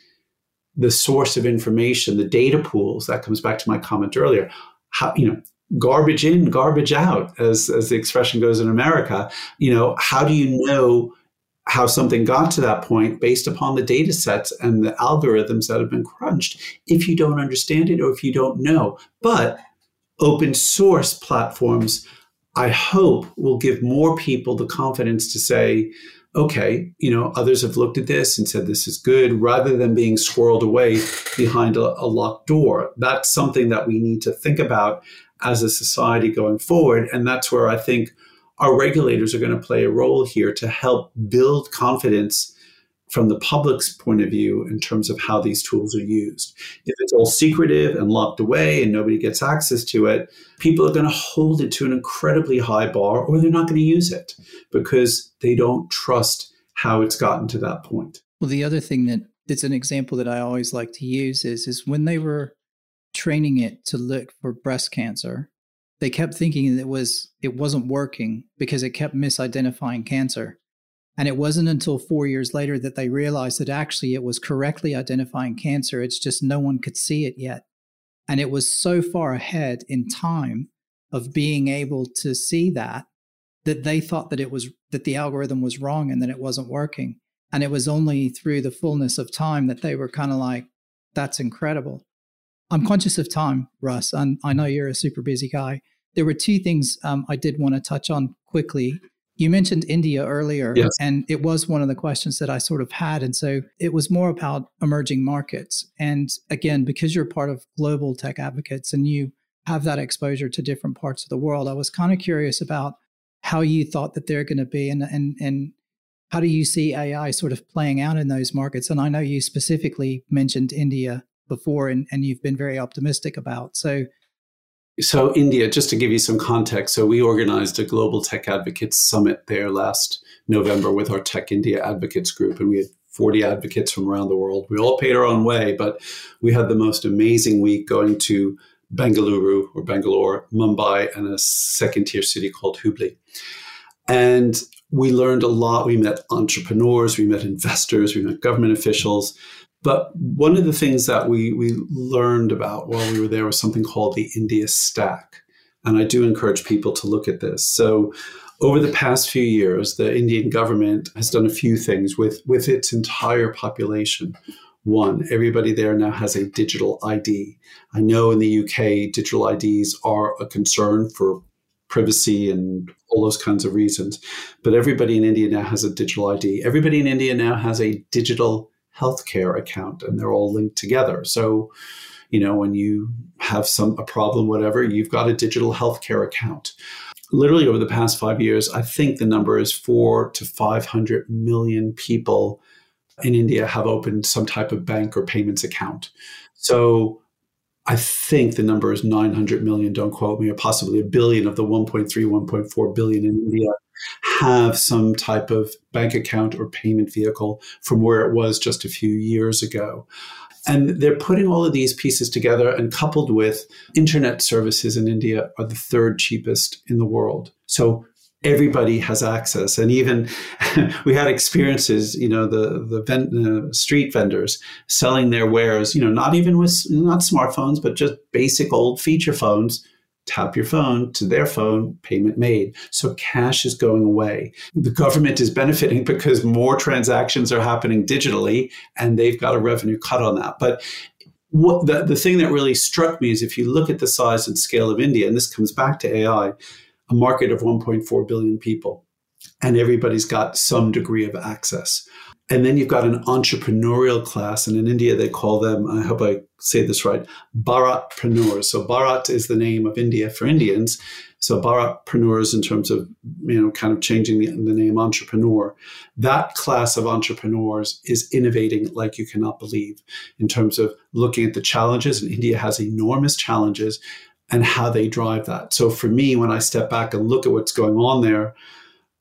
the source of information, the data pools. That comes back to my comment earlier. How, you know, garbage in, garbage out, as, as the expression goes in America. You know, how do you know how something got to that point based upon the data sets and the algorithms that have been crunched if you don't understand it or if you don't know? But open source platforms, I hope, will give more people the confidence to say, okay, you know, others have looked at this and said this is good, rather than being squirreled away behind a, a locked door. That's something that we need to think about as a society going forward. And that's where I think our regulators are going to play a role here to help build confidence from the public's point of view in terms of how these tools are used. If it's all secretive and locked away and nobody gets access to it, people are going to hold it to an incredibly high bar or they're not going to use it because they don't trust how it's gotten to that point. Well, the other thing that it's an example that I always like to use is is when they were training it to look for breast cancer, they kept thinking that it was it wasn't working because it kept misidentifying cancer. And it wasn't until four years later that they realized that actually it was correctly identifying cancer. It's just no one could see it yet. And it was so far ahead in time of being able to see that that they thought that it was that the algorithm was wrong and that it wasn't working. And it was only through the fullness of time that they were kind of like, that's incredible. I'm conscious of time, Russ, and I know you're a super busy guy. There were two things um, I did want to touch on quickly. You mentioned India earlier, yes. and it was one of the questions that I sort of had. And so it was more about emerging markets. And again, because you're part of global tech advocates and you have that exposure to different parts of the world, I was kind of curious about how you thought that they're going to be and, and, and how do you see AI sort of playing out in those markets? And I know you specifically mentioned India before and, and you've been very optimistic about. So so, India, just to give you some context, so we organized a Global Tech Advocates Summit there last November with our Tech India Advocates Group, and we had 40 advocates from around the world. We all paid our own way, but we had the most amazing week going to Bengaluru or Bangalore, Mumbai, and a second tier city called Hubli. And we learned a lot. We met entrepreneurs, we met investors, we met government officials. But one of the things that we, we learned about while we were there was something called the India Stack. And I do encourage people to look at this. So, over the past few years, the Indian government has done a few things with, with its entire population. One, everybody there now has a digital ID. I know in the UK, digital IDs are a concern for privacy and all those kinds of reasons. But everybody in India now has a digital ID. Everybody in India now has a digital healthcare account and they're all linked together. So, you know, when you have some a problem, whatever, you've got a digital healthcare account. Literally over the past five years, I think the number is four to 500 million people in India have opened some type of bank or payments account. So I think the number is 900 million, don't quote me, or possibly a billion of the 1.3, 1.4 billion in India have some type of bank account or payment vehicle from where it was just a few years ago. And they're putting all of these pieces together and coupled with internet services in India are the third cheapest in the world. So everybody has access. And even we had experiences, you know, the, the uh, street vendors selling their wares, you know, not even with, not smartphones, but just basic old feature phones tap your phone to their phone, payment made. So cash is going away. The government is benefiting because more transactions are happening digitally and they've got a revenue cut on that. But what the, the thing that really struck me is if you look at the size and scale of India, and this comes back to AI, a market of 1.4 billion people, and everybody's got some degree of access. And then you've got an entrepreneurial class, and in India they call them, I hope I say this right, Bharatpreneurs. So Bharat is the name of India for Indians. So Bharatpreneurs in terms of, you know, kind of changing the, the name entrepreneur. That class of entrepreneurs is innovating like you cannot believe in terms of looking at the challenges, and India has enormous challenges and how they drive that. So for me, when I step back and look at what's going on there,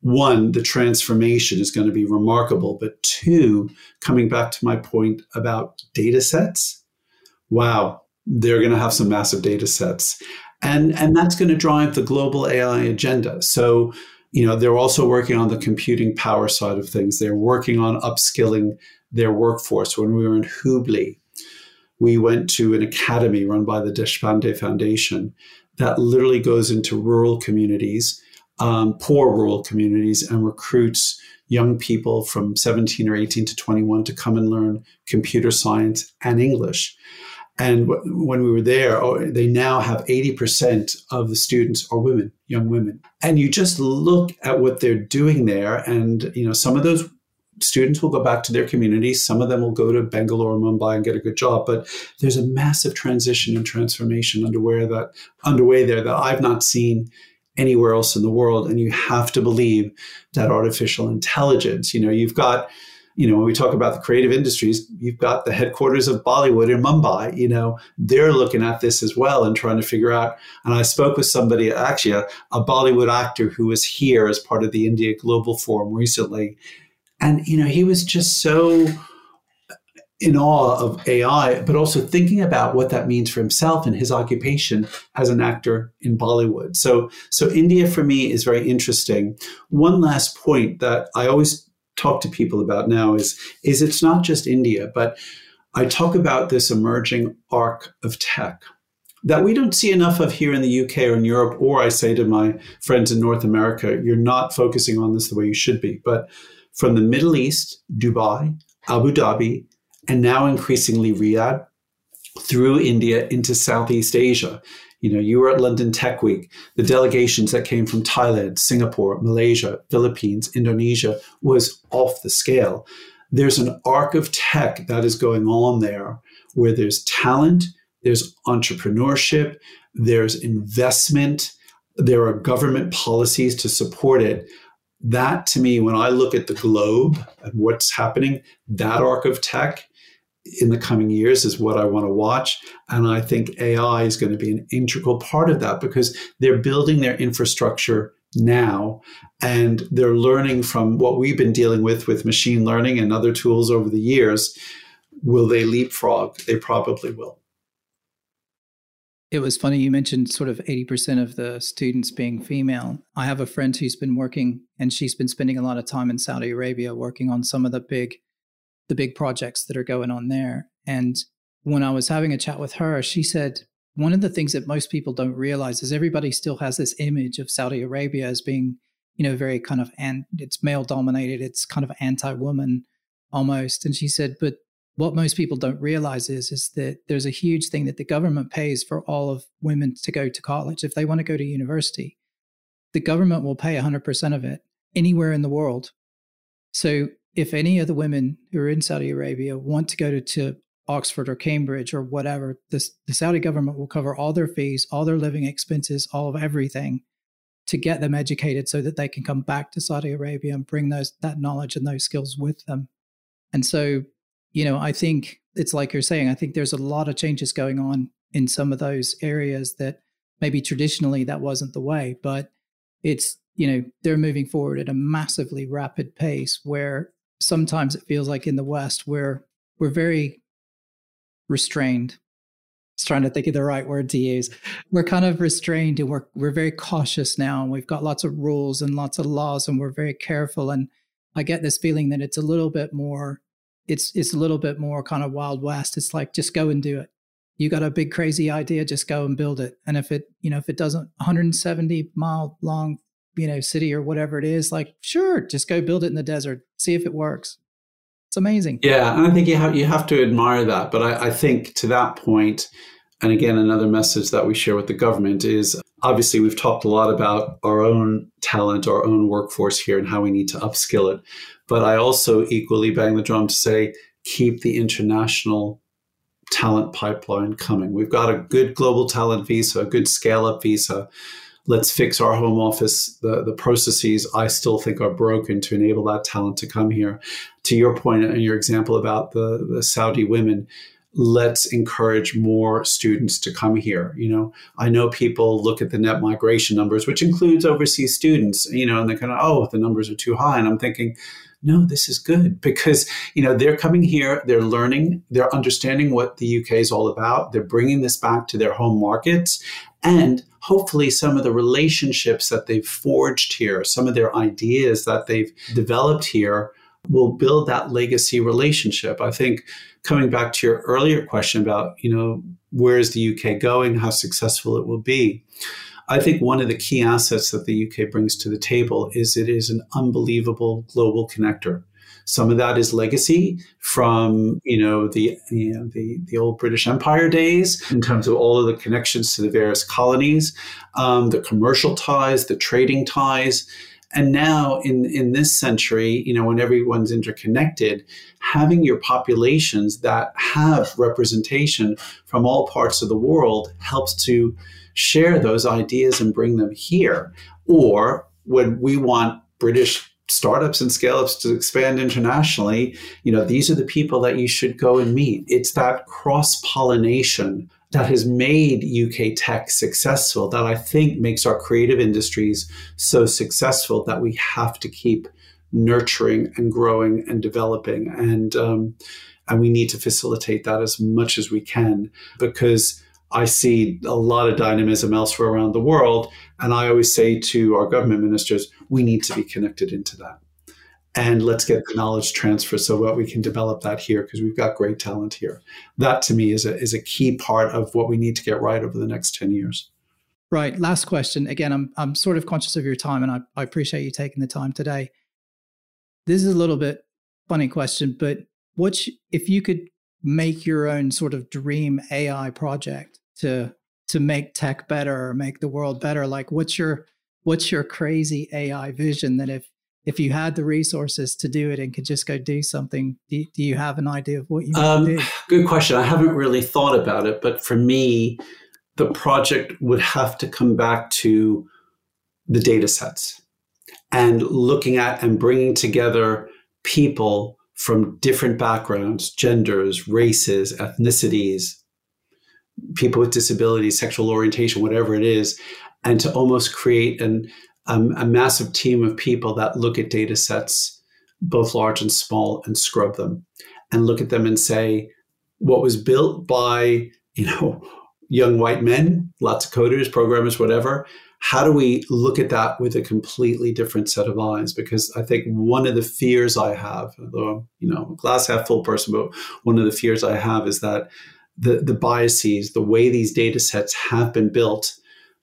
one, the transformation is going to be remarkable. But two, coming back to my point about data sets, wow, they're going to have some massive data sets. And, and that's going to drive the global AI agenda. So, you know, they're also working on the computing power side of things. They're working on upskilling their workforce. When we were in Hubli, we went to an academy run by the Deshpande Foundation that literally goes into rural communities, um, poor rural communities, and recruits young people from 17 or 18 to 21 to come and learn computer science and English. And w- when we were there, oh, they now have 80% of the students are women, young women. And you just look at what they're doing there. And, you know, some of those students will go back to their communities. Some of them will go to Bangalore or Mumbai and get a good job. But there's a massive transition and transformation underway that underway there that I've not seen anywhere else in the world. And you have to believe that artificial intelligence, you know, you've got you know, when we talk about the creative industries, you've got the headquarters of Bollywood in Mumbai. You know, they're looking at this as well and trying to figure out. And I spoke with somebody, actually, a, a Bollywood actor who was here as part of the India Global Forum recently. And, you know, he was just so in awe of AI, but also thinking about what that means for himself and his occupation as an actor in Bollywood. So, so India for me is very interesting. One last point that I always talk to people about now is is it's not just India, but I talk about this emerging arc of tech that we don't see enough of here in the UK or in Europe, or I say to my friends in North America, you're not focusing on this the way you should be. But from the Middle East, Dubai, Abu Dhabi, and now increasingly Riyadh, through India into Southeast Asia. You know, you were at London Tech Week. The delegations that came from Thailand, Singapore, Malaysia, Philippines, Indonesia was off the scale. There's an arc of tech that is going on there where there's talent, there's entrepreneurship, there's investment, there are government policies to support it. That to me, when I look at the globe and what's happening, that arc of tech in the coming years is what I want to watch. And I think AI is going to be an integral part of that because they're building their infrastructure now and they're learning from what we've been dealing with with machine learning and other tools over the years. Will they leapfrog? They probably will. It was funny you mentioned sort of 80% of the students being female. I have a friend who's been working and she's been spending a lot of time in Saudi Arabia working on some of the big the big projects that are going on there. And when I was having a chat with her, she said one of the things that most people don't realize is everybody still has this image of Saudi Arabia as being, you know, very kind of and it's male dominated, it's kind of anti-woman almost. And she said, but what most people don't realize is is that there's a huge thing that the government pays for all of women to go to college if they want to go to university. The government will pay 100% of it anywhere in the world. So if any of the women who are in Saudi Arabia want to go to, to Oxford or Cambridge or whatever, the Saudi government will cover all their fees, all their living expenses, all of everything to get them educated so that they can come back to Saudi Arabia and bring those that knowledge and those skills with them. And so, you know, I think it's like you're saying, I think there's a lot of changes going on in some of those areas that maybe traditionally that wasn't the way, but it's, you know, they're moving forward at a massively rapid pace where sometimes it feels like in the West we're we're very restrained. Was trying to think of the right word to use. We're kind of restrained and we're we're very cautious now and we've got lots of rules and lots of laws and we're very careful. And I get this feeling that it's a little bit more it's it's a little bit more kind of wild west. It's like just go and do it. You got a big crazy idea, just go and build it. And if it, you know, if it doesn't 170 mile long you know city or whatever it is like sure just go build it in the desert see if it works. It's amazing. Yeah and i think you have you have to admire that but I, I think to that point and again another message that we share with the government is obviously we've talked a lot about our own talent our own workforce here and how we need to upskill it but i also equally bang the drum to say keep the international talent pipeline coming. We've got a good global talent visa a good scale up visa let's fix our home office the, the processes i still think are broken to enable that talent to come here to your point and your example about the, the saudi women let's encourage more students to come here. You know, I know people look at the net migration numbers, which includes overseas students, you know, and they're kind of, oh, the numbers are too high. And I'm thinking, no, this is good because, you know, they're coming here, they're learning, they're understanding what the UK is all about. They're bringing this back to their home markets. And hopefully some of the relationships that they've forged here, some of their ideas that they've developed here will build that legacy relationship. I think coming back to your earlier question about, you know, where is the UK going, how successful it will be. I think one of the key assets that the UK brings to the table is it is an unbelievable global connector. Some of that is legacy from you know the you know, the the old British Empire days in terms of all of the connections to the various colonies, um, the commercial ties, the trading ties. And now in, in this century, you know, when everyone's interconnected, having your populations that have representation from all parts of the world helps to share those ideas and bring them here. Or when we want British startups and scale ups to expand internationally, you know, these are the people that you should go and meet. It's that cross pollination that has made UK tech successful that I think makes our creative industries so successful that we have to keep nurturing and growing and developing. And, um, and we need to facilitate that as much as we can because I see a lot of dynamism elsewhere around the world. And I always say to our government ministers, we need to be connected into that. And let's get the knowledge transfer so that we can develop that here because we've got great talent here. That to me is a, is a key part of what we need to get right over the next 10 years. Right. Last question. Again, I'm, I'm sort of conscious of your time and I, I appreciate you taking the time today. This is a little bit funny question, but what if you could make your own sort of dream AI project to to make tech better or make the world better? Like what's your what's your crazy ai vision that if if you had the resources to do it and could just go do something do, do you have an idea of what you um, do? good question. I haven't really thought about it but for me the project would have to come back to the data sets and looking at and bringing together people from different backgrounds genders races ethnicities people with disabilities, sexual orientation, whatever it is, and to almost create an, um, a massive team of people that look at data sets, both large and small, and scrub them and look at them and say, what was built by, you know, young white men, lots of coders, programmers, whatever. How do we look at that with a completely different set of eyes? Because I think one of the fears I have, although I'm, you know, a glass half full person, but one of the fears I have is that the, the biases, the way these data sets have been built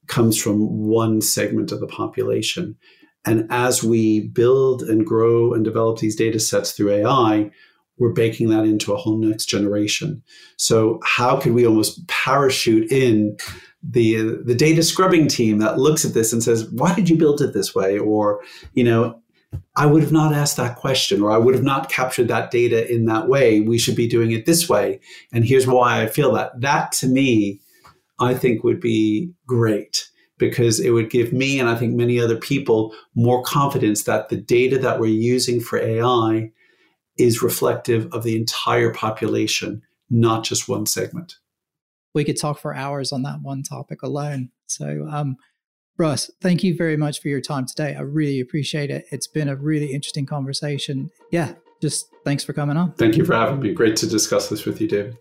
comes from one segment of the population. And as we build and grow and develop these data sets through AI, we're baking that into a whole next generation. So how could we almost parachute in the the data scrubbing team that looks at this and says, "Why did you build it this way?" Or, you know, I would have not asked that question or I would have not captured that data in that way. We should be doing it this way. And here's why I feel that. That to me, I think would be great because it would give me and I think many other people more confidence that the data that we're using for AI is reflective of the entire population, not just one segment. We could talk for hours on that one topic alone. So, um, Russ, thank you very much for your time today. I really appreciate it. It's been a really interesting conversation. Yeah, just thanks for coming on. Thank you for having me. Great to discuss this with you, David.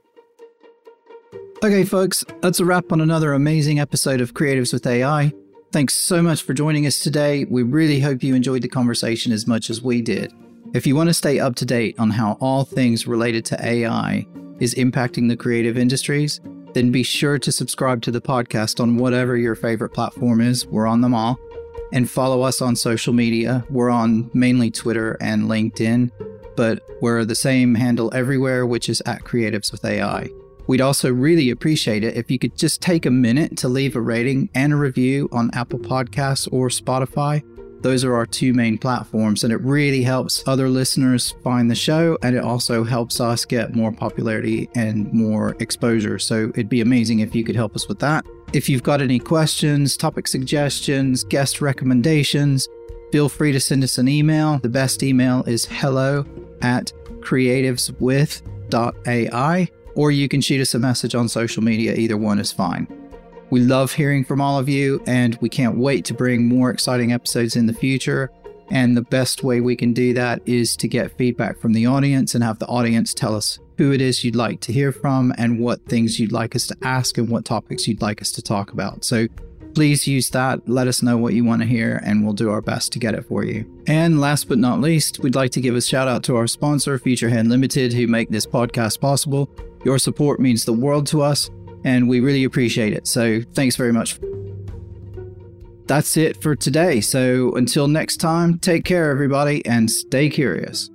Okay, folks, that's a wrap on another amazing episode of Creatives with AI. Thanks so much for joining us today. We really hope you enjoyed the conversation as much as we did. If you want to stay up to date on how all things related to AI is impacting the creative industries, then be sure to subscribe to the podcast on whatever your favorite platform is. We're on them all. And follow us on social media. We're on mainly Twitter and LinkedIn, but we're the same handle everywhere, which is at Creatives with AI. We'd also really appreciate it if you could just take a minute to leave a rating and a review on Apple Podcasts or Spotify. Those are our two main platforms, and it really helps other listeners find the show, and it also helps us get more popularity and more exposure. So it'd be amazing if you could help us with that. If you've got any questions, topic suggestions, guest recommendations, feel free to send us an email. The best email is hello at creativeswith.ai. or you can shoot us a message on social media. Either one is fine. We love hearing from all of you, and we can't wait to bring more exciting episodes in the future. And the best way we can do that is to get feedback from the audience and have the audience tell us who it is you'd like to hear from and what things you'd like us to ask and what topics you'd like us to talk about. So please use that. Let us know what you want to hear, and we'll do our best to get it for you. And last but not least, we'd like to give a shout out to our sponsor, Futurehand Limited, who make this podcast possible. Your support means the world to us, and we really appreciate it. So thanks very much that's it for today. So until next time, take care, everybody, and stay curious.